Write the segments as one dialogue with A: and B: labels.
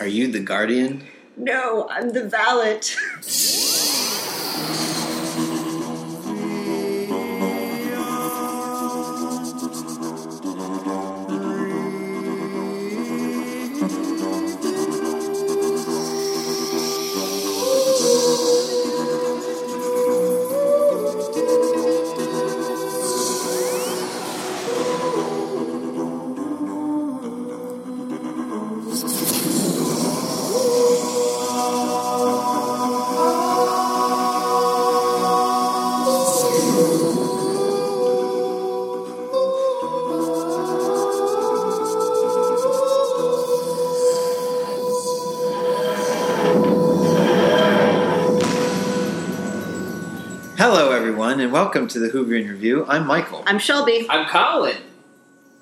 A: Are you the guardian?
B: No, I'm the valet.
A: welcome to the Hooverian Review. I'm Michael.
B: I'm Shelby.
C: I'm Colin.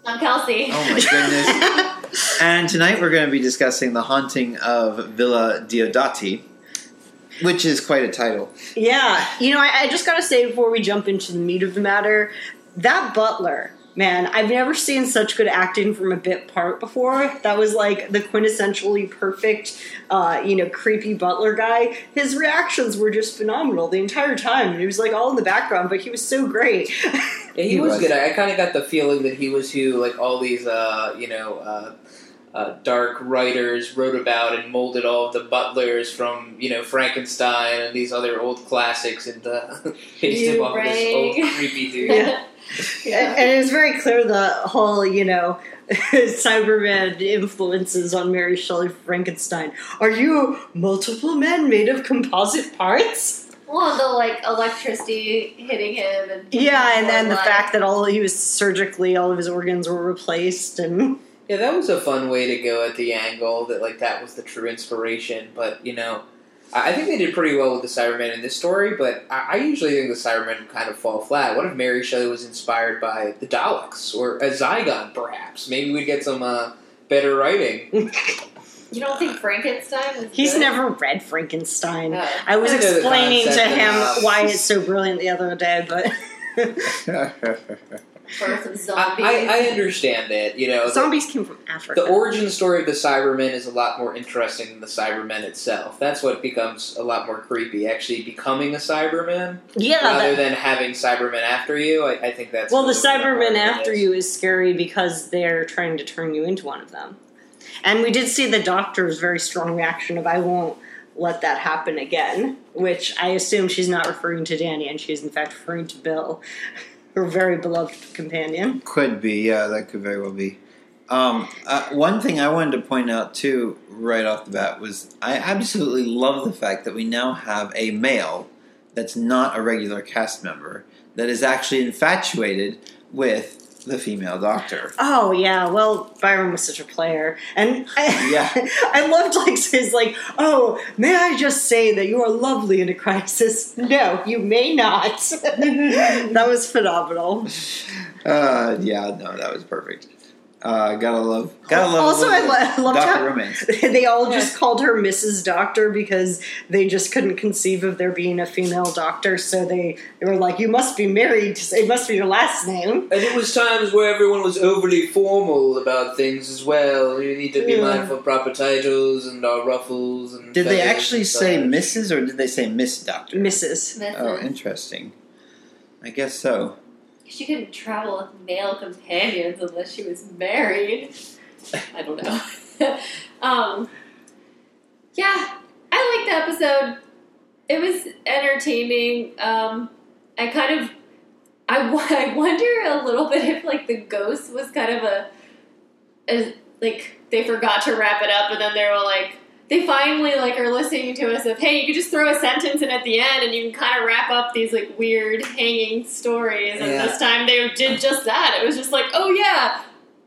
D: I'm Kelsey.
A: Oh my goodness. and tonight we're going to be discussing The Haunting of Villa Diodati, which is quite a title.
B: yeah, you know, I, I just gotta say before we jump into the meat of the matter, that butler, man, I've never seen such good acting from a bit part before. That was like the quintessentially perfect, uh, you know, creepy butler guy. His reactions were just phenomenal the entire time. He was like all in the background, but he was so great.
C: Yeah, he,
A: He
C: was,
A: was.
C: good. I, kind of got the feeling that he was who, like, all these, uh, you know, uh, uh, dark writers wrote about and molded all of the butlers from, you know, Frankenstein and these other old classics and uh, based him
D: You
C: off this old creepy dude.
B: Yeah. And, and it was very clear the whole, you know, Cyberman influences on Mary Shelley Frankenstein. Are you multiple men made of composite parts?
D: Well, the like electricity hitting him, and
B: Yeah, and then the
D: Blood.
B: fact that all he was surgically, all of his organs were replaced, and
C: Yeah, that was a fun way to go at the angle that like that was the true inspiration. But you know, I I think they did pretty well with the Cybermen in this story. But I, I usually think the Cybermen kind of fall flat. What if Mary Shelley was inspired by the Daleks or a Zygon, perhaps? Maybe we'd get some uh, better writing.
D: you don't think Frankenstein was?
B: he's
D: good?
B: never read Frankenstein.
D: No.
B: I was
C: I
B: explaining to him why it's so brilliant the other day, but
D: birth of
C: I,
D: zombies.
C: I, I understand it. You know, the,
B: zombies came from Africa.
C: the origin story of the Cybermen is a lot more interesting than the Cybermen itself. That's what becomes a lot more creepy. Actually, becoming a Cyberman.
B: yeah,
C: rather
B: that-
C: than having Cybermen after you. I, I think that's
B: Well, the
C: what
B: Cybermen after
C: is.
B: you is scary because they're trying to turn you into one of them. And we did see the doctor's very strong reaction of, I won't let that happen again, which I assume she's not referring to Danny, and she's in fact referring to Bill, her very beloved companion.
A: Could be, yeah, that could very well be. Um, uh, one thing I wanted to point out too, right off the bat, was I absolutely love the fact that we now have a male that's not a regular cast member that is actually infatuated with the female doctor.
B: Oh yeah, well Byron was such a player, and I,
A: Yeah.
B: I loved like his like, oh, may I just say that you are lovely in a crisis? No, you may not. that was phenomenal.
A: Uh, yeah, no, that was perfect. Uh, gotta love, gotta love.
B: Also, I,
A: bit
B: lo- I
A: of
B: loved
A: doctor
B: how
A: romance.
B: they all just called her Mrs. Doctor because they just couldn't conceive of there being a female doctor. So they, they were like, "You must be married. It must be your last name."
C: And it was times where everyone was overly formal about things as well. You need to be
B: Yeah.
C: mindful of proper titles and our ruffles and.
A: Did they actually
C: and
A: say. Mrs. or did they say Miss Doctor?
B: Mrs.
D: Smith.
A: Oh, interesting. I guess so.
D: She couldn't travel with male companions unless she was married. I don't know. um, yeah, I liked the episode. It was entertaining. Um, I kind of, I, I wonder a little bit if like the ghost was kind of a, a like they forgot to wrap it up, and then they were like. They finally like are listening to us of hey you could just throw a sentence in at the end and you can kind of wrap up these like weird hanging stories and
C: Yeah.
D: this time they did just that it was just like oh yeah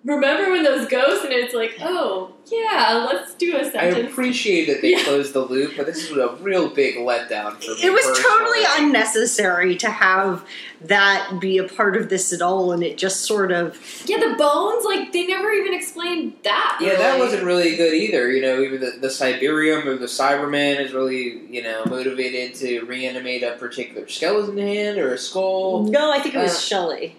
D: remember when those ghosts and it's like oh yeah let's do a
C: I
D: sentence I
C: appreciate that they
D: Yeah.
C: closed the loop, but this was a real big letdown for me.
B: It was
C: personally.
B: totally unnecessary to have that be a part of this at all, and it just sort of
D: yeah the bones like they never even explained that
C: Yeah, that wasn't really good either. You know, even the, the Cyberium or the Cyberman is really, you know, motivated to reanimate a particular skeleton hand or a skull.
B: no. I think it was
C: Uh,
B: Shelley.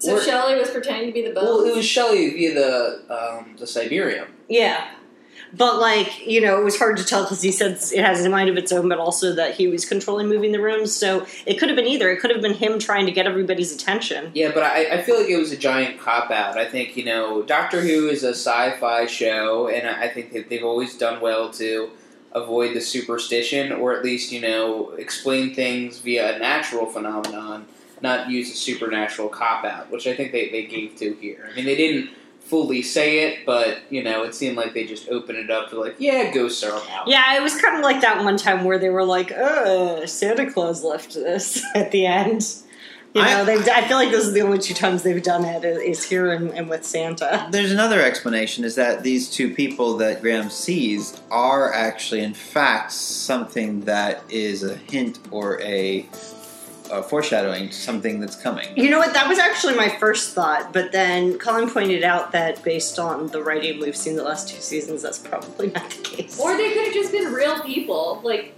D: So
C: Or-
D: Shelley was pretending to be the bones
C: Well, it was Shelley via the um, the Cyberium.
B: Yeah. but like you know, it was hard to tell because he said it has a mind of its own, but also that he was controlling moving the rooms. So it could have been either. It could have been him trying to get everybody's attention.
C: Yeah, but I, I feel like it was a giant cop out. I think you know Doctor Who is a sci-fi show, and I I think that they've always done well to avoid the superstition, or at least you know explain things via a natural phenomenon, not use a supernatural cop out, which I think they, they gave to here. I mean, they didn't fully say it, but you know, it seemed like they just opened it up to like, yeah, ghosts are out.
B: Yeah, it was kind of like that one time where they were like, "Uh, Santa Claus left this" at the end. You
A: I-
B: know, they. I feel like those are the only two times they've done it is here and, and with Santa.
A: There's another explanation: is that these two people that Graham sees are actually, in fact, something that is a hint or a, a foreshadowing to something that's coming.
B: You know what? That was actually my first thought, but then Colin pointed out that based on the writing we've seen the last two seasons, that's probably not the case.
D: Or they could have just been real people. Like,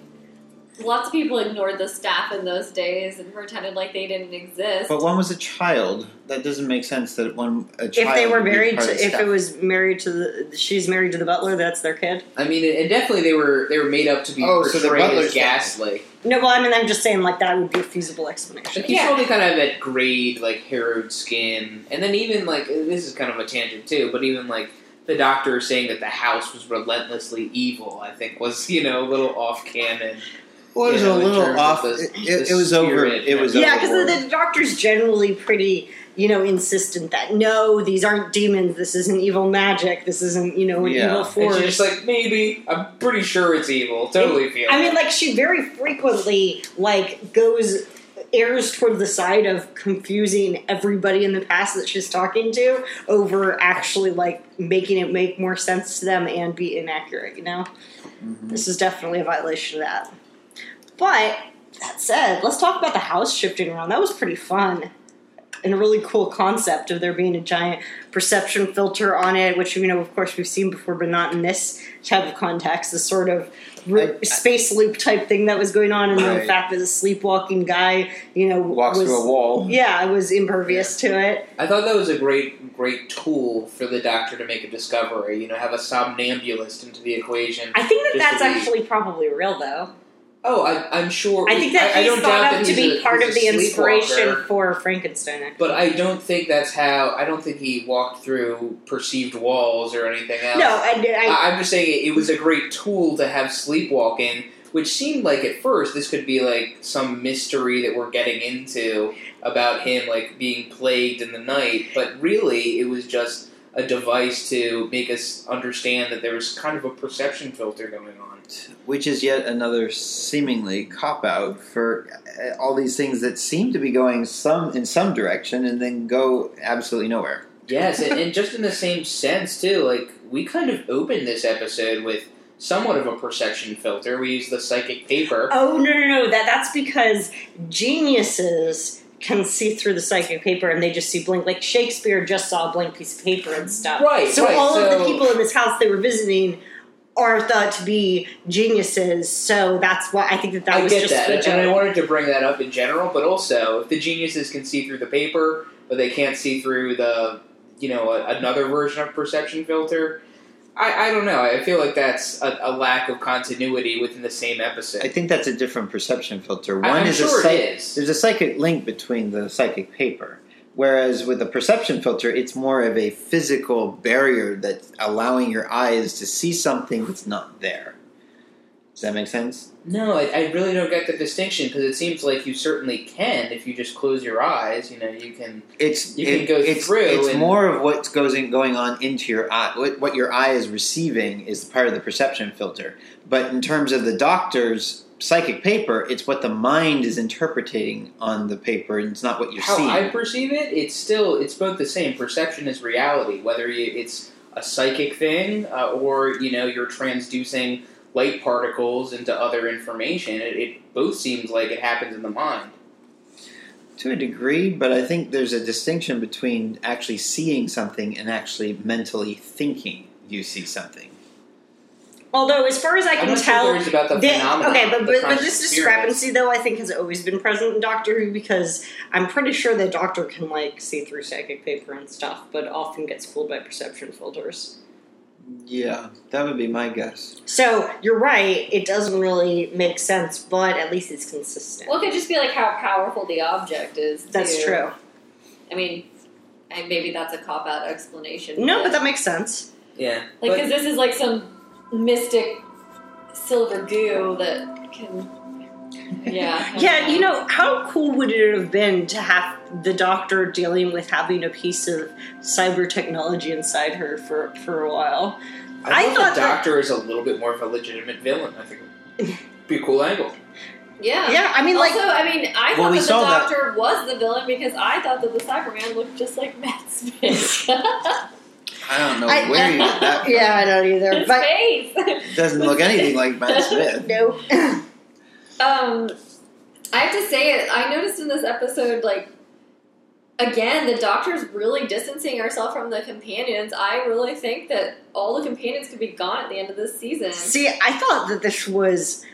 D: lots of people ignored the staff in those days and pretended like they didn't exist.
A: But one was a child. That doesn't make sense. That one a child.
B: if they were married, to, if
A: staff.
B: it was married to the, she's married to the butler. That's their kid.
C: I mean, and definitely they were they were made up to be
A: Oh, so the
C: portrayed
A: butler's
C: ghastly.
B: No, well, I mean, I'm just saying like that would be a feasible explanation.
C: Like he's
D: Yeah.
C: probably kind of that grayed, like harrowed skin, and then even like this is kind of a tangent too, but even like the doctor saying that the house was relentlessly evil, I think was you know a little off canon.
A: Well, it was
C: know,
A: a little
C: terms of
A: off.
C: the-
A: it,
C: the
A: it, it was over. It was
B: Yeah, because the, the doctor's generally pretty, you know, insistent that no, these aren't demons. This isn't evil magic. This isn't, you know, an
A: Yeah.
B: evil
C: And
B: force.
C: she's just like maybe I'm pretty sure it's evil. Totally feel.
B: I mean, like she very frequently like goes errs toward the side of confusing everybody in the past that she's talking to over actually like making it make more sense to them and be inaccurate. You know,
A: Mhm.
B: this is definitely a violation of that. But that said, let's talk about the house shifting around. That was pretty fun. And a really cool concept of there being a giant perception filter on it, which you know, of course, we've seen before, but not in this type of context. The sort of ro-
A: I- I-
B: space loop type thing that was going on, and then the fact that the sleepwalking guy, you know,
A: walks
B: was,
A: through a wall.
B: Yeah, I was impervious to it.
C: I thought that was a great, great tool for the doctor to make a discovery. You know, have a somnambulist into the equation.
B: I think that that's
C: be-
B: actually probably real, though.
C: Oh, I, I'm sure.
B: I think that
C: I, I
B: he's
C: don't
B: thought
C: doubt
B: of
C: that
B: to be
C: a-
B: part of the inspiration for Frankenstein. Actually.
C: But I don't think that's how. I don't think he walked through perceived walls or anything else.
B: No, I, I,
C: I, I'm just saying it, it was a great tool to have sleepwalking, which seemed like at first this could be like some mystery that we're getting into about him like being plagued in the night, but really it was just a device to make us understand that there was kind of a perception filter going on.
A: which is yet another seemingly cop out for uh, all these things that seem to be going some in some direction and then go absolutely nowhere.
C: Yes, and, and just in the same sense too, like we kind of opened this episode with somewhat of a perception filter. We used the psychic paper.
B: Oh no no no! That that's because geniuses can see through the psychic paper and they just see blank. Like Shakespeare just saw a blank piece of paper and stuff.
C: Right,
B: So
C: right,
B: all of the people in this house they were visiting are thought to be geniuses. So that's why I think that that
C: I
B: was
C: get
B: just
C: that, and, and I wanted to bring that up in general, but also if the geniuses can see through the paper, but they can't see through the, you know, a, another version of perception filter. I, I don't know. I feel like that's a, a lack of continuity within the same episode.
A: I think that's a different perception filter. One
C: I'm
A: is
C: sure
A: a psych-
C: it is.
A: there's a psychic link between the psychic paper, whereas with the perception filter, it's more of a physical barrier that's allowing your eyes to see something that's not there. Does that make sense?
C: No, I, I really don't get the distinction because it seems like you certainly can if you just close your eyes. You know, you can.
A: It's
C: You can go
A: it's,
C: through
A: It's
C: and-
A: more of what's goes in, going on into your eye. What, what your eye is receiving is part of the perception filter. But in terms of the doctor's psychic paper, it's what the mind is interpreting on the paper, and it's not what you're seeing.
C: How
A: seeing.
C: I perceive it, it's still it's both the same. Perception is reality, whether you, it's a psychic thing uh, or you know you're transducing light particles into other information. It, it both seems like it happens in the mind.
A: To a degree, but I think there's a distinction between actually seeing something and actually mentally thinking you see something.
B: Although, as far as I
C: I'm
B: can
C: not
B: tell,
C: sure about the
B: The-
C: phenomenon.
B: okay, but,
C: the
B: but, but this discrepancy, though, I think has always been present in Doctor Who because I'm pretty sure the Doctor can like see through psychic paper and stuff, but often gets fooled by perception filters.
A: Yeah, that would be my guess.
B: So you're right. It doesn't really make sense, but at least it's consistent.
D: Well, it could just be like how powerful the object is.
B: That's
D: too.
B: true.
D: I mean, and maybe that's a cop out explanation.
B: No, but that makes sense.
C: Yeah,
D: like because this is like some mystic silver goo that can. Yeah.
B: Yeah, you know, how cool would it have been to have the doctor dealing with having a piece of cyber technology inside her for, for a while? I
C: I, thought
B: thought
C: the Doctor is a little bit more of a legitimate villain. I think it'd be a cool angle.
D: Yeah.
B: Yeah, I mean, like,
D: also, I mean, I
A: Well,
D: thought
A: we
D: that the
A: saw that-
D: Doctor was the villain because I thought that the Cyberman looked just like Matt Smith.
A: I don't know
B: I-
A: where you get that. From.
B: yeah, I don't either.
D: His
B: But
D: face.
A: It doesn't look anything like Matt Smith.
B: no.
D: Um, I have to say it. I noticed in this episode, like, again, the Doctor's really distancing herself from the companions. I really think that all the companions could be gone at the end of this season.
B: See, I thought that this was.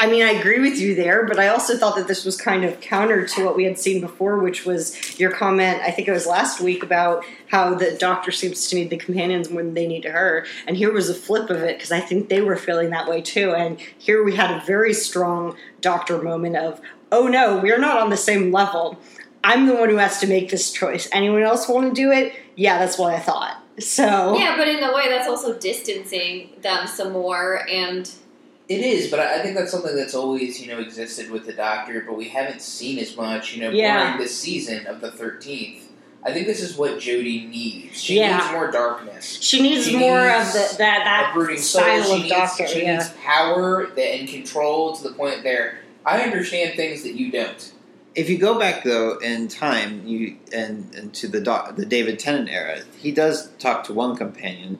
B: I mean, I agree with you there, but I also thought that this was kind of counter to what we had seen before, which was your comment, I think it was last week, about how the doctor seems to need the companions more than they need her. And here was a flip of it, because I think they were feeling that way too. And here we had a very strong doctor moment of, oh no, we're not on the same level. I'm the one who has to make this choice. Anyone else want to do it? Yeah, that's what I thought. So.
D: Yeah, but in a way, that's also distancing them some more. And
C: It is, but I I think that's something that's always, you know, existed with the Doctor, but we haven't seen as much, you know,
B: Yeah.
C: during this season of the Thirteenth. I think this is what Jodie needs. She
B: Yeah.
C: needs more darkness.
B: She needs
C: She
B: more
C: needs
B: of the, that that
C: a brooding soul.
B: style
C: She
B: of
C: needs,
B: doctor.
C: she
B: yeah.
C: needs power that, and control to the point there. I understand things that you don't.
A: If you go back though in time, you and, and to the doc, the David Tennant era, he does talk to one companion,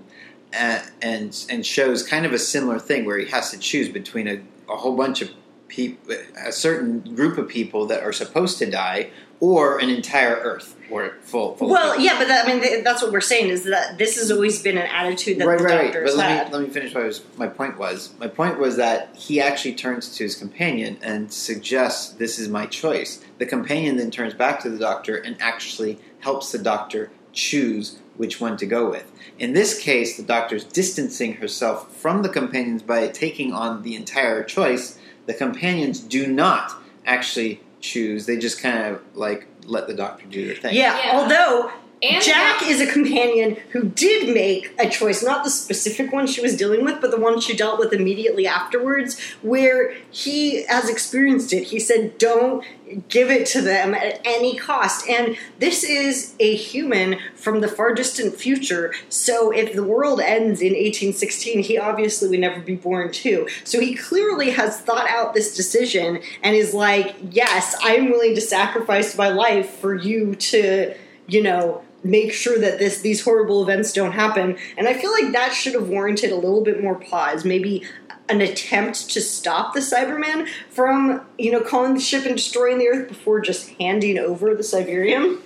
A: and, and and shows kind of a similar thing where he has to choose between a, a whole bunch of people, a certain group of people that are supposed to die, or an entire Earth or full. full
B: Well, yeah, but that, I mean, that's what we're saying is that this has always been an attitude that
A: right,
B: the
A: right, right.
B: doctors
A: But let
B: had.
A: me let me finish what was, my point was. My point was that he actually turns to his companion and suggests, "This is my choice." The companion then turns back to the doctor and actually helps the doctor choose which one to go with. In this case, the doctor's distancing herself from the companions by taking on the entire choice. The companions do not actually choose; they just kind of like let the doctor do their thing.
B: yeah,
D: Yeah.
B: although
D: and
B: Jack is a companion who did make a choice, not the specific one she was dealing with, but the one she dealt with immediately afterwards, where he has experienced it. He said, Don't give it to them at any cost. And this is a human from the far distant future. So if the world ends in 1816, he obviously would never be born too. So he clearly has thought out this decision and is like, Yes, I'm willing to sacrifice my life for you to, you know, make sure that this these horrible events don't happen. And I feel like that should have warranted a little bit more pause. Maybe an attempt to stop the Cybermen from, you know, calling the ship and destroying the Earth before just handing over the Cyberium.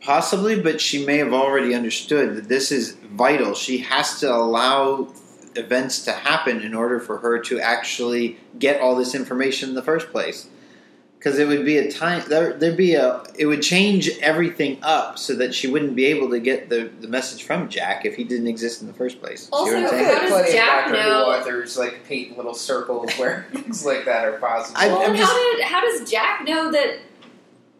A: Possibly, but she may have already understood that this is vital. She has to allow events to happen in order for her to actually get all this information in the first place. Because it would be a time there, there'd be a it would change everything up so that she wouldn't be able to get the, the message from Jack if he didn't exist in the first place. See
D: Also,
A: what I'm
C: I
D: How does
C: plenty
D: Jack know-
C: Who authors like paint little circles where things like that are possible.
A: I-
D: well,
A: I'm just-
D: how did how does Jack know that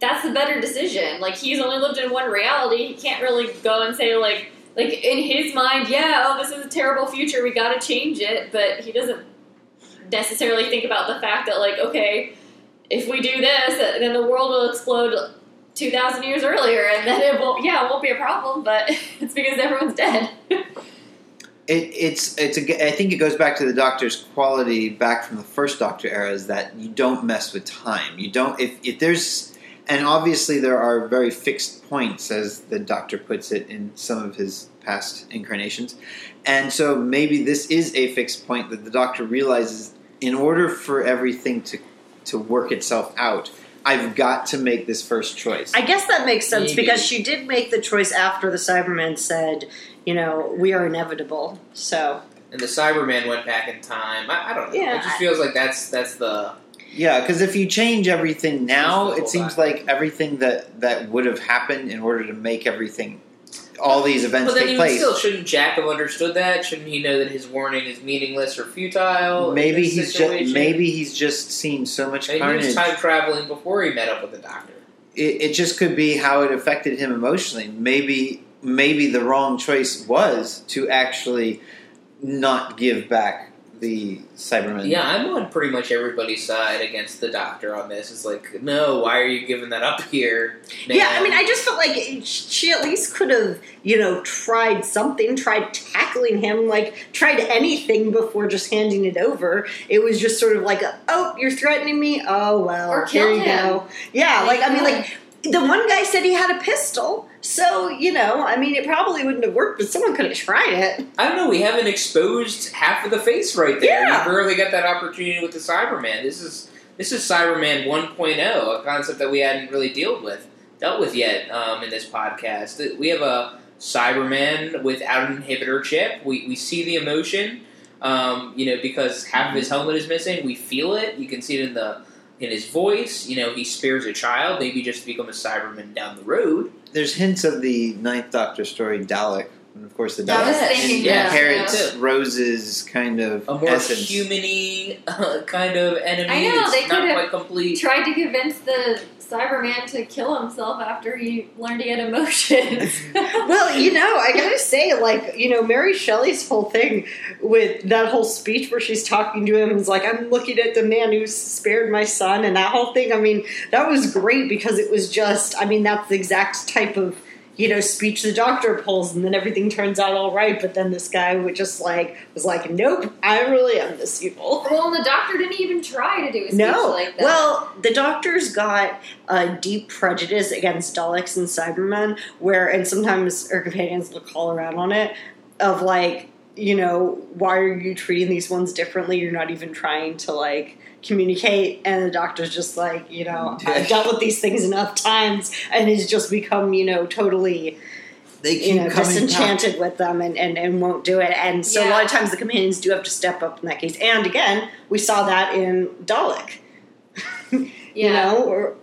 D: that's the better decision? Like he's only lived in one reality. He can't really go and say like like in his mind, yeah, oh, this is a terrible future. We got to change it. But he doesn't necessarily think about the fact that like okay, if we do this, then the world will explode. 2000 years earlier and then it won't yeah it won't be a problem but it's because everyone's dead
A: It, it's it's a, I think it goes back to the Doctor's quality back from the first Doctor era is that you don't mess with time. You don't if if there's and obviously there are very fixed points as the Doctor puts it in some of his past incarnations, and so maybe this is a fixed point that the Doctor realizes in order for everything to to work itself out. I've got to make this first choice.
B: I guess that makes sense
C: Maybe.
B: because she did make the choice after the Cybermen said, you know, we are inevitable. So
C: and the Cyberman went back in time. I, I don't know.
B: Yeah,
C: it just
B: I-
C: feels like that's that's the
A: Yeah, because if you change everything now, it seems
C: double
A: like everything that that would have happened in order to make everything all these events
C: But then
A: take
C: even
A: place.
C: still, shouldn't Jack have understood that? Shouldn't he know that his warning is meaningless or futile?
A: maybe he's just maybe he's just seen so much
C: Maybe he was time traveling before he met up with the doctor.
A: it, it just could be how it affected him emotionally. Maybe maybe the wrong choice was to actually not give back the Cybermen.
C: Yeah, I'm on pretty much everybody's side against the doctor on this. It's like, no, why are you giving that up here?
B: Yeah, I mean, I just felt like she at least could have, you know, tried something, tried tackling him, like tried anything before just handing it over. It was just sort of like, a, oh, you're threatening me. Oh well,
D: Or
B: here
D: kill
B: you
D: him.
B: go. Yeah, like I mean, like the one guy said he had a pistol, so you know, I mean, it probably wouldn't have worked, but someone could have tried it.
C: I don't know. We haven't exposed half of the face right there.
B: Yeah.
C: You barely got that opportunity with the Cyberman. This is this is Cyberman 1.0, a concept that we hadn't really dealt with dealt with yet um, in this podcast. We have a Cyberman without an inhibitor chip. We we see the emotion, um, you know, because half of his helmet is missing. We feel it. You can see it in the in his voice. You know, he spares a child, maybe just to become a Cyberman down the road.
A: There's hints of the Ninth Doctor story, Dalek, and of course the
D: I was
A: Dalek
D: thinking
C: yeah,
D: that,
A: inherits
C: yeah.
A: Rose's kind of
C: A more
A: essence.
C: humany uh, kind of enemy.
D: I know,
C: It's
D: they
C: not
D: could've
C: quite complete.
D: tried to convince the Cyberman to kill himself after he learned he had emotions.
B: Well, you know, I gotta say, like, you know, Mary Shelley's whole thing with that whole speech where she's talking to him is like, I'm looking at the man who spared my son, and that whole thing, I mean, that was great because it was just, I mean, that's the exact type of, you know, speech the doctor pulls, and then everything turns out all right, but then this guy would just like, was like, nope, I really am this evil.
D: well, and the doctor didn't even try to do a speech
B: No.
D: like that.
B: Well, the doctor's got a deep prejudice against Daleks and Cybermen, where, and sometimes her companions will call around on it, of like, you know, why are you treating these ones differently? You're not even trying to like communicate. And the doctor's just like, you know, I've dealt with these things enough times and has just become, you know, totally
A: They
B: you know,
A: coming back.
B: disenchanted with them and, and, and won't do it. And so a lot of times the companions do have to step up in that case. And again, we saw that in Dalek. You
D: Yeah.
B: know, or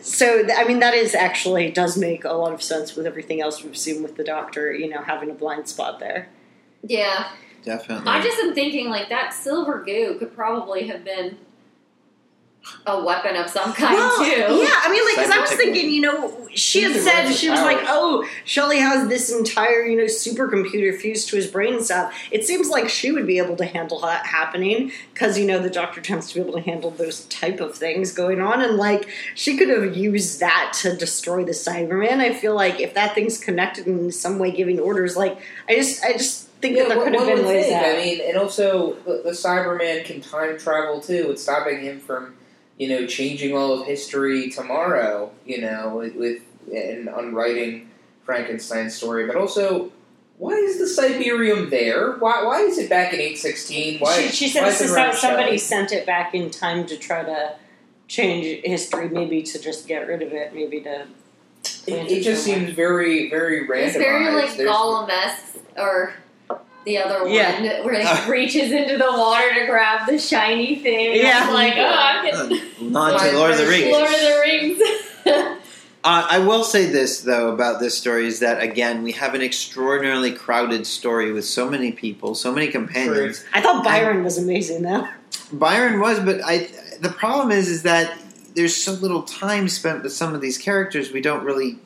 B: so th- I mean that is actually does make a lot of sense with everything else we've seen with the Doctor. You know, having a blind spot there.
D: yeah.
A: Definitely.
D: I just am thinking like that silver goo could probably have been a weapon of some kind
B: well,
D: too.
B: yeah, I mean, like, because I was thinking, you know, she had said she was like, "Oh, Shelley has this entire, you know, supercomputer fused to his brain and stuff." It seems like she would be able to handle that happening because you know the Doctor tends to be able to handle those type of things going on, and like she could have used that to destroy the Cyberman. I feel like if that thing's connected in some way, giving orders, like I just, I just think
C: Yeah,
B: that there
C: one-
B: could have
C: one
B: been
C: would
B: ways
C: think. I mean, and also the, the Cyberman can time travel too. It's stopping him from, you know, changing all of history tomorrow. You know, with, with and unwriting Frankenstein's story. But also, why is the Cyberium there? Why why is it back in eight sixteen? Why
B: she, she said
C: why
B: this
C: is
B: is how somebody
C: Shelley?
B: sent it back in time to try to change history, maybe to just get rid of it, maybe to.
C: It, it just seems very very random.
D: It's very like
C: There's-
D: Gollum-esque or the other one
B: Yeah.
D: where he reaches into the water to grab the shiny thing.
B: Yeah.
D: It's like, oh, I'm
A: Uh,
D: getting
A: Nod to Lord of the Rings.
D: Lord of the Rings.
A: Uh, I will say this though about this story is that again we have an extraordinarily crowded story with so many people, so many companions.
B: I thought Byron was amazing though.
A: Byron was, but I. The problem is, is that there's so little time spent with some of these characters. We don't really.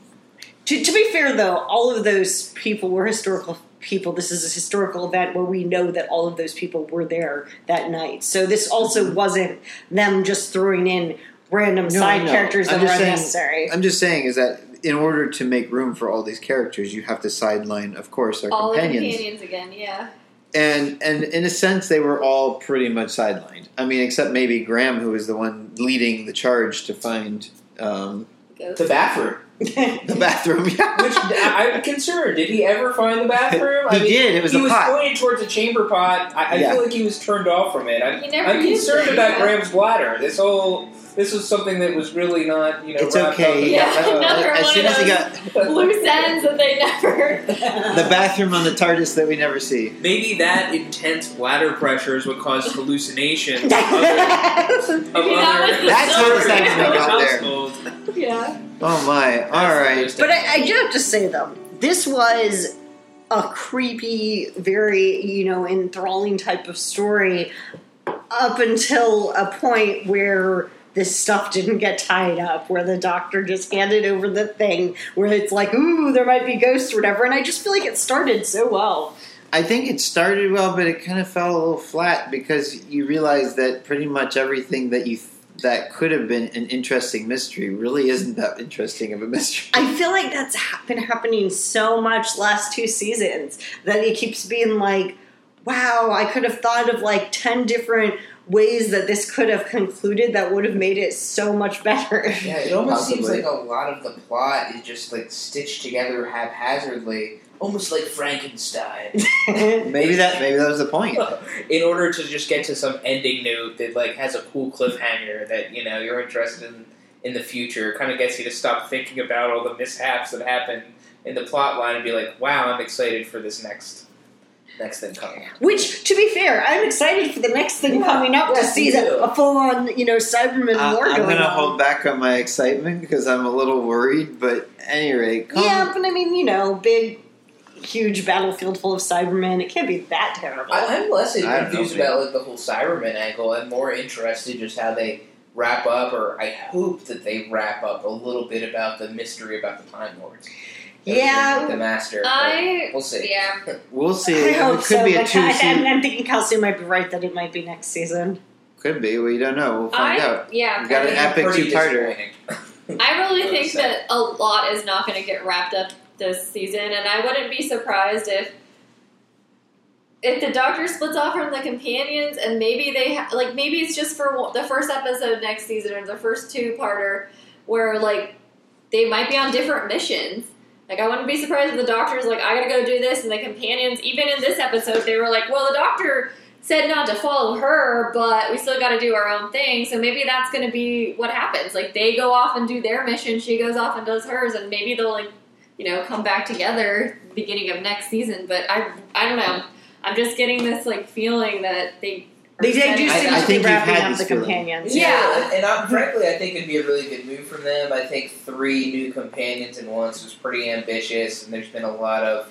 B: To, to be fair, though, all of those people were historical people. This is a historical event where we know that all of those people were there that night. So this also wasn't them just throwing in random
A: No,
B: side
A: no.
B: characters that
A: I'm
B: were
A: just saying-
B: unnecessary.
A: I'm just saying is that in order to make room for all these characters, you have to sideline, of course, our
D: All the
A: companions.
D: companions again, yeah.
A: and and in a sense they were all pretty much sidelined. I mean, except maybe Graham, who was the one leading the charge to find um,
D: Go.
C: the bathroom.
A: the bathroom. Yeah.
C: Which I- I'm concerned. Did he ever find the bathroom?
A: He
C: I mean,
A: did. It was
C: he
A: a
C: was
A: pot.
C: pointed towards a chamber pot. I, I
A: Yeah.
C: feel like he was turned off from it. I,
D: He never
C: I'm concerned
D: it,
C: about
D: yeah.
C: Graham's bladder. This whole this was something that was really not you know.
A: It's okay.
C: Up
D: Yeah,
C: uh,
D: another
A: as
D: one
A: soon
D: of
A: as he
D: those
A: got
D: Loose ends that they never.
A: the bathroom on the TARDIS that we never see.
C: Maybe that intense bladder pressure is what caused hallucinations of other.
B: That's
C: Of
D: Maybe that
C: other
A: That's how this
D: story.
A: actually got there.
D: yeah.
A: Oh my! All right.
B: But I, I do have to say though, this was a creepy, very, you know, enthralling type of story up until a point where this stuff didn't get tied up, where the doctor just handed over the thing, where it's like, ooh, there might be ghosts or whatever. And I just feel like it started so well.
A: I think it started well, but it kind of fell a little flat because you realize that pretty much everything that you that could have been an interesting mystery really isn't that interesting of a mystery.
B: I feel like that's ha- been happening so much last two seasons that it keeps being like, wow, I could have thought of like 10 different ways that this could have concluded that would have made it so much better.
C: Yeah, it almost seems like a lot of the plot is just like stitched together haphazardly, almost like Frankenstein.
A: Maybe that maybe that was the point.
C: in order to just get to some ending note that like has a cool cliffhanger that you know you're interested in in the future, kind of gets you to stop thinking about all the mishaps that happen in the plot line and be like, "Wow, I'm excited for this next next thing coming."
B: Which, to be fair, I'm excited for the next thing
C: Yeah,
B: coming up to see
C: me
B: that a full on, you know, Cyberman
A: Uh,
B: war
A: I'm
B: going
A: going to
B: on.
A: hold back on my excitement because I'm a little worried. But at any rate, Colin-
B: yeah, but I mean, you know, big, huge battlefield full of Cybermen. It can't be that terrible.
C: I, I'm less
A: I don't know,
C: confused about like the whole Cyberman angle. I'm more interested just how they wrap up, or I hope that they wrap up a little bit about the mystery about the Time Lords.
B: Yeah.
C: the Master.
D: I
C: we'll see.
D: yeah.
A: we'll see.
B: I
A: It
B: hope
A: could
B: so.
A: be a
B: but
A: two
B: I, I'm. I'm thinking Kelsey might be right that it might be next season.
A: Could be. We don't know. We'll find
D: I
A: out.
D: yeah.
A: We got an epic two-parter.
D: I really think
C: Upset.
D: that a lot is not going to get wrapped up this season, and I wouldn't be surprised if if the Doctor splits off from the companions, and maybe they ha- like maybe it's just for the first episode next season or the first two parter, where like they might be on different missions. Like I wouldn't be surprised if the Doctor's like I gotta go do this, and the companions even in this episode they were like, well the Doctor said not to follow her, but we still got to do our own thing. So maybe that's to be what happens. Like they go off and do their mission, she goes off and does hers, and maybe they'll like, you know, come back together beginning of next season. But I, I don't know. I'm just getting this like feeling that they. Are
B: They, they do seem
A: I
B: to
A: think
B: be
A: you've
B: wrapping
A: had
B: up the
A: feeling.
B: companions.
D: Yeah.
C: and, and I, frankly, I think it'd be a really good move from them. I think three new companions in once was pretty ambitious, and there's been a lot of,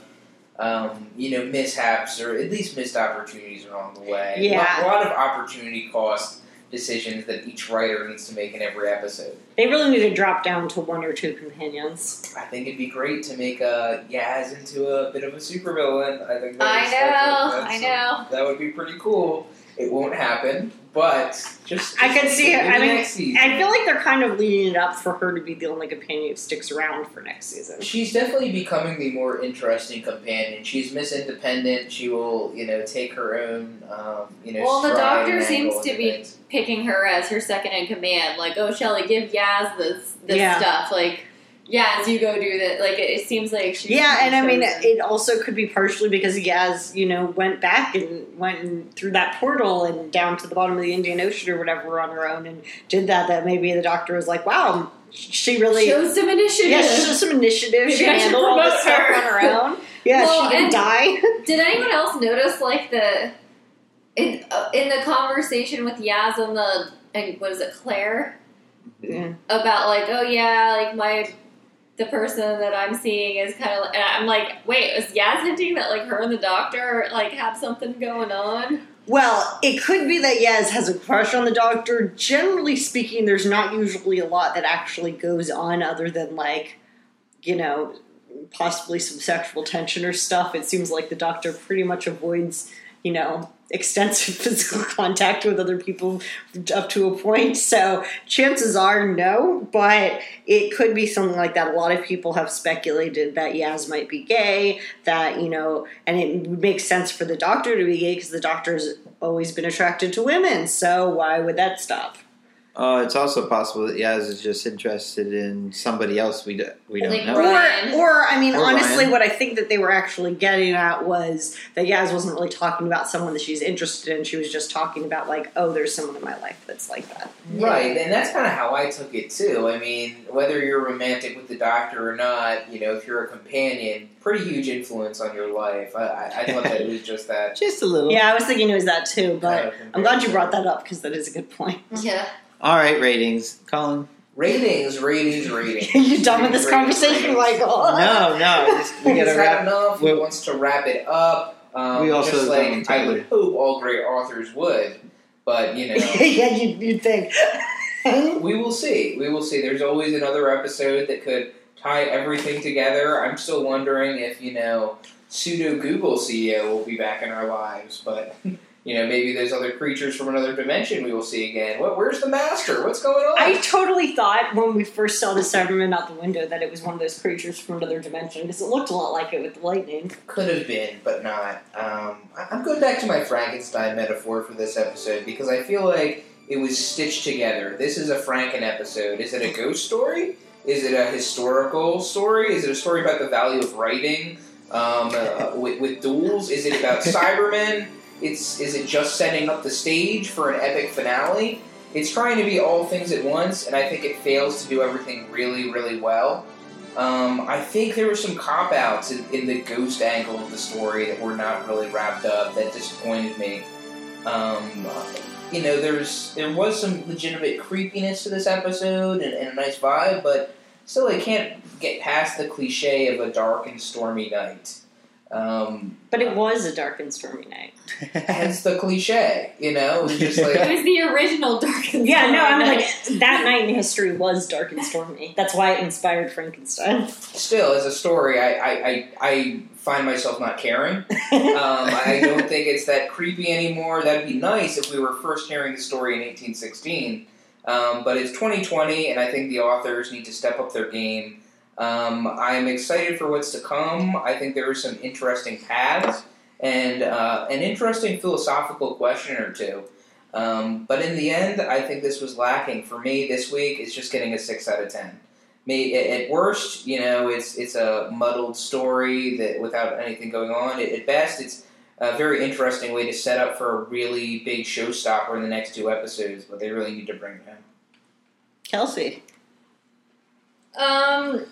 C: um, you know, mishaps or at least missed opportunities along the way.
B: Yeah.
C: a lot of opportunity cost decisions that each writer needs to make in every episode.
B: They really need to drop down to one or two companions.
C: I think it'd be great to make uh, Yaz into a bit of a supervillain. I think
D: I know, I know.
C: that would be pretty cool. It won't happen, but just
B: I can see it. I mean,
C: season.
B: I feel like they're kind of leading it up for her to be the only companion who sticks around for next season.
C: She's definitely becoming the more interesting companion. She's Miss Independent. She will, you know, take her own, um, you know.
D: Well, the Doctor seems to be-
C: things.
D: picking her as her second in command. Like, oh, Shelley, give Yaz this this
B: Yeah.
D: stuff. Like, Yaz, you go do that. Like, it, it seems like she's
B: Yeah, and I mean, it also could be partially because Yaz, you know, went back and went and through that portal and down to the bottom of the Indian Ocean or whatever on her own and did that. That maybe the doctor was like, wow, she really.
D: shows some initiative.
B: Yeah, she showed some initiative. She
D: Maybe should
B: handled all this stuff on her own. Yeah,
D: Well,
B: she didn't die.
D: Did anyone else notice like the in uh, in the conversation with Yaz and the and what is it Claire
B: Yeah.
D: about like oh yeah like my the person that I'm seeing is kind of and I'm like wait is Yaz hinting that like her and the doctor like have something going on
B: Well, it could be that Yaz has a crush on the doctor. Generally speaking, there's not usually a lot that actually goes on other than like, you know, possibly some sexual tension or stuff. It seems like the doctor pretty much avoids, you know, extensive physical contact with other people up to a point. So chances are no, but it could be something like that. A lot of people have speculated that Yaz might be gay, that, you know, and it would make sense for the doctor to be gay because the doctor's always been attracted to women. So why would that stop?
A: Uh, it's also possible that Yaz is just interested in somebody else we, do, we don't
D: Like
A: know.
D: Ryan.
B: Or, or I mean,
A: Or
B: honestly,
A: Ryan.
B: what I think that they were actually getting at was that Yaz wasn't really talking about someone that she's interested in. She was just talking about like, oh, there's someone in my life that's like that.
C: Right, and that's kind of how I took it too. I mean, whether you're romantic with the Doctor or not, you know, if you're a companion, pretty huge influence on your life. I, I, I thought that it was just that.
A: Just a little.
B: Yeah, I was thinking it was that too, but
C: kind of
B: I'm glad you brought that up because that is a good point.
D: yeah
A: All right, ratings. Colin,
C: ratings, ratings, ratings.
B: you done with this
C: Ratings,
B: conversation,
C: ratings.
B: Michael?
A: No, no, just, we
C: He's
A: gotta
C: had
A: wrap.
C: enough. He
A: well-
C: wants to wrap it up. Um,
A: We also
C: just
A: don't
C: like I would hope all great authors would, but you know.
B: yeah, you, you'd think.
C: We will see. We will see. There's always another episode that could tie everything together. I'm still wondering if, you know, pseudo Google CEO will be back in our lives, but you know, maybe there's other creatures from another dimension we will see again. What where's the master? What's going on?
B: I totally thought when we first saw the Cyberman out the window that it was one of those creatures from another dimension because it looked a lot like it with the lightning.
C: Could have been, but not. Um, I'm going back to my Frankenstein metaphor for this episode because I feel like it was stitched together. This is a Franken episode. Is it a ghost story? Is it a historical story? Is it a story about the value of writing um, uh, with, with duels? Is it about Cybermen? It's is it just setting up the stage for an epic finale? It's trying to be all things at once, and I think it fails to do everything really, really well. Um, I think there were some cop outs in, in the ghost angle of the story that were not really wrapped up that disappointed me. Um, you know, there's there was some legitimate creepiness to this episode and, and a nice vibe, but still, I can't get past the cliche of a dark and stormy night. Um,
B: But it was a dark and stormy night.
C: hence the cliche, you know, it's just like
D: It was the original Dark and
B: Yeah, no, I mean, like, that night in history was dark and stormy. That's why it inspired Frankenstein.
C: still as a story, I I, I, I find myself not caring. Um, I don't think it's that creepy anymore. That'd be nice if we were first hearing the story in 1816. Um, but it's 2020, and I think the authors need to step up their game. Um, I'm excited for what's to come. I think there are some interesting paths and uh, an interesting philosophical question or two. Um, but in the end, I think this was lacking. For me, this week, it's just getting a 6 out of 10 may at worst, you know, it's it's a muddled story that without anything going on. At best, it's a very interesting way to set up for a really big showstopper in the next two episodes. But they really need to bring it in.
B: Kelsey.
D: Um,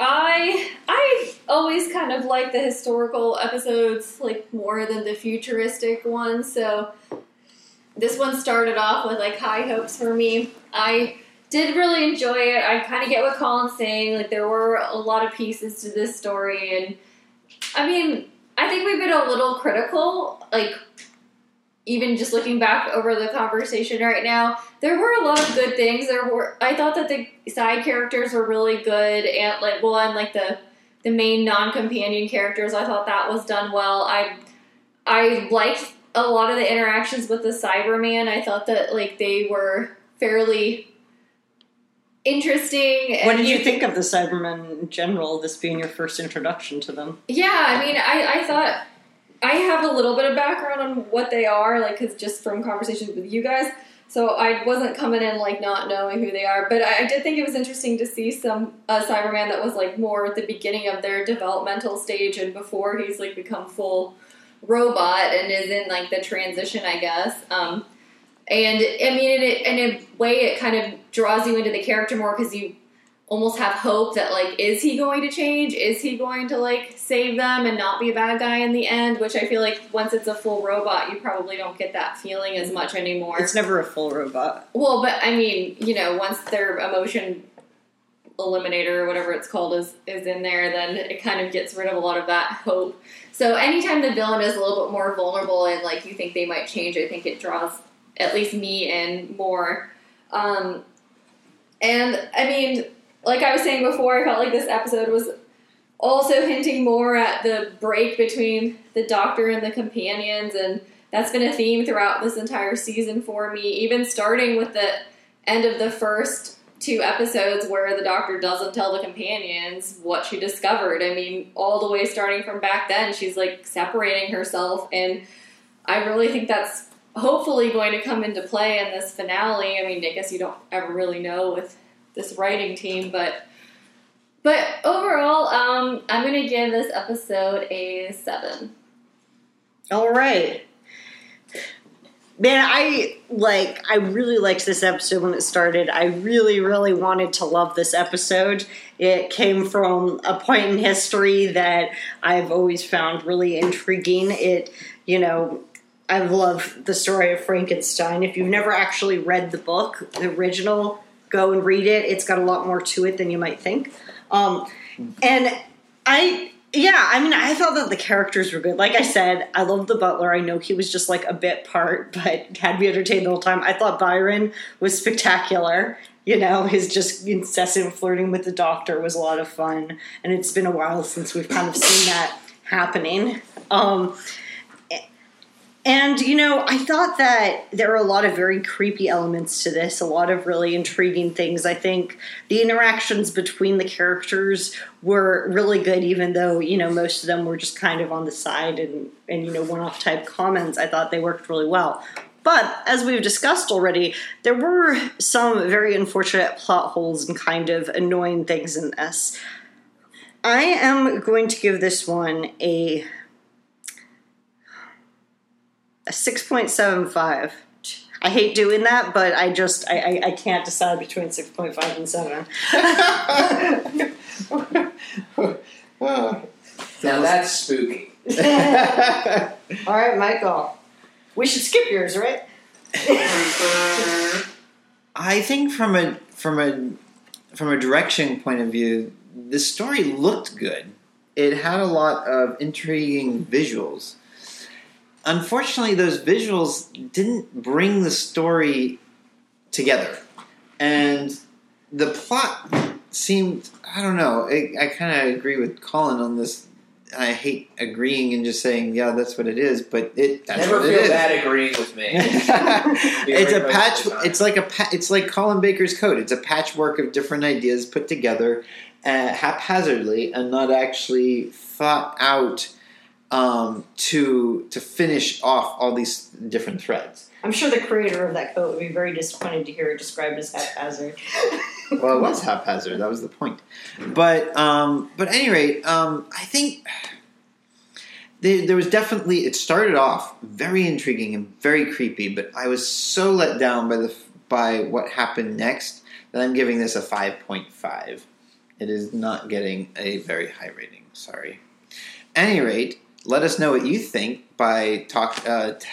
D: I I always kind of like the historical episodes like more than the futuristic ones. So this one started off with like high hopes for me. I did really enjoy it. I kind of get what Colin's saying. Like there were a lot of pieces to this story, and I mean, I think we've been a little critical. Like even just looking back over the conversation right now, there were a lot of good things. There were I thought that the side characters were really good and like well and like the the main non companion characters, I thought that was done well. I I liked a lot of the interactions with the Cyberman. I thought that like they were fairly interesting.
B: What did you think of the Cybermen in general, this being your first introduction to them?
D: Yeah, I mean, I, I thought I have a little bit of background on what they are, like, cause just from conversations with you guys. So I wasn't coming in like not knowing who they are, but I, I did think it was interesting to see some uh, Cyberman that was like more at the beginning of their developmental stage and before he's like become full robot and is in like the transition, I guess. Um, and I mean, in a, in a way, it kind of draws you into the character more because you almost have hope that like is he going to change? Is he going to like save them and not be a bad guy in the end? Which i feel like once it's a full robot you probably don't get that feeling as much anymore.
B: It's never a full robot.
D: well but i mean you know once their emotion eliminator or whatever it's called is is in there then it kind of gets rid of a lot of that hope. So anytime the villain is a little bit more vulnerable and like you think they might change i think it draws at least me in more. Um and i mean like I was saying before, I felt like this episode was also hinting more at the break between the Doctor and the companions, and that's been a theme throughout this entire season for me, even starting with the end of the first two episodes where the Doctor doesn't tell the companions what she discovered. I mean, all the way starting from back then, she's like separating herself, and I really think that's hopefully going to come into play in this finale. I mean, I guess you don't ever really know with this writing team, but but overall, um, I'm gonna give this episode a seven.
B: All right. Man, I like I really liked this episode when it started. I really, really wanted to love this episode. It came from a point in history that I've always found really intriguing. It, you know, I love the story of Frankenstein. If you've never actually read the book, the original, go and read it. It's got a lot more to it than you might think. Um, and I, yeah, I mean, I thought that the characters were good. Like I said, I love the butler. I know he was just like a bit part, but had me entertained the whole time. I thought Byron was spectacular. You know, his just incessant flirting with the doctor was a lot of fun. And it's been a while since we've kind of seen that happening. Um, and, you know, I thought that there were a lot of very creepy elements to this, a lot of really intriguing things. I think the interactions between the characters were really good, even though, you know, most of them were just kind of on the side and, and you know, one off type comments. I thought they worked really well. But as we've discussed already, there were some very unfortunate plot holes and kind of annoying things in this. I am going to give this one a 6.75. I hate doing that, but I just I, I, I can't decide between 6.5 and 7.
C: Now that's spooky.
B: All right, Michael. We should skip yours, right?
A: I think from a from a from a direction point of view, the story looked good. It had a lot of intriguing visuals. Unfortunately, those visuals didn't bring the story together, and the plot seemed. I don't know. I, I kind of agree with Colin on this. I hate agreeing and just saying, "Yeah, that's what it is," but it
C: Never feel
A: it
C: bad agreeing with me.
A: it's a patch.
C: most of the time.
A: It's like a. pa- It's like Colin Baker's code. It's a patchwork of different ideas put together uh, haphazardly and not actually thought out um, to to finish off all these different threads.
B: I'm sure the creator of that quote would be very disappointed to hear it described as haphazard.
A: Well, it was haphazard. That was the point. But um, but at any rate, um, I think there, there was definitely. It started off very intriguing and very creepy, but I was so let down by the by what happened next that I'm giving this a five point five. It is not getting a very high rating. Sorry. At any rate, let us know what you think by talk uh, t-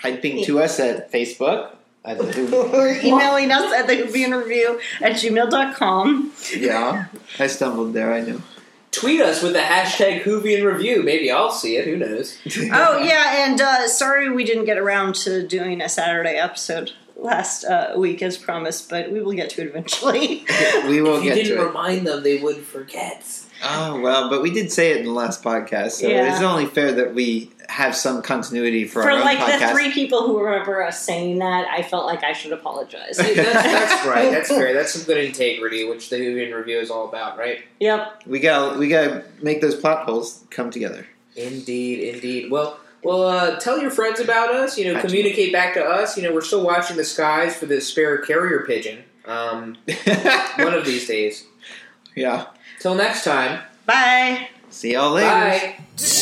A: typing to us at Facebook. At the-
B: or emailing us at the Hoopy Review at gmail.com.
A: yeah, I stumbled there. I know.
C: Tweet us with the hashtag Whovian Review. Maybe I'll see it. Who knows?
B: Oh, yeah, and uh, sorry we didn't get around to doing a Saturday episode last uh, week as promised, but we will get to it eventually.
A: we will get to.
C: if you didn't remind them, they would forget.
A: Oh well, but we did say it in the last podcast, so
B: Yeah.
A: it's only fair that we have some continuity for,
B: For
A: our own
B: like
A: podcast.
B: the three people who remember us saying that, I felt like I should apologize.
C: That's, that's right. That's fair. That's some good integrity, which the Whovian Review is all about, right?
B: Yep.
A: we got we got to make those plot holes come together.
C: Indeed, indeed. Well, well, uh, tell your friends about us. You know,
A: Gotcha.
C: communicate back to us. You know, we're still watching the skies for the spare carrier pigeon. Um, one of these days.
A: yeah.
C: Till next time.
B: Bye.
A: See y'all later.
C: Bye.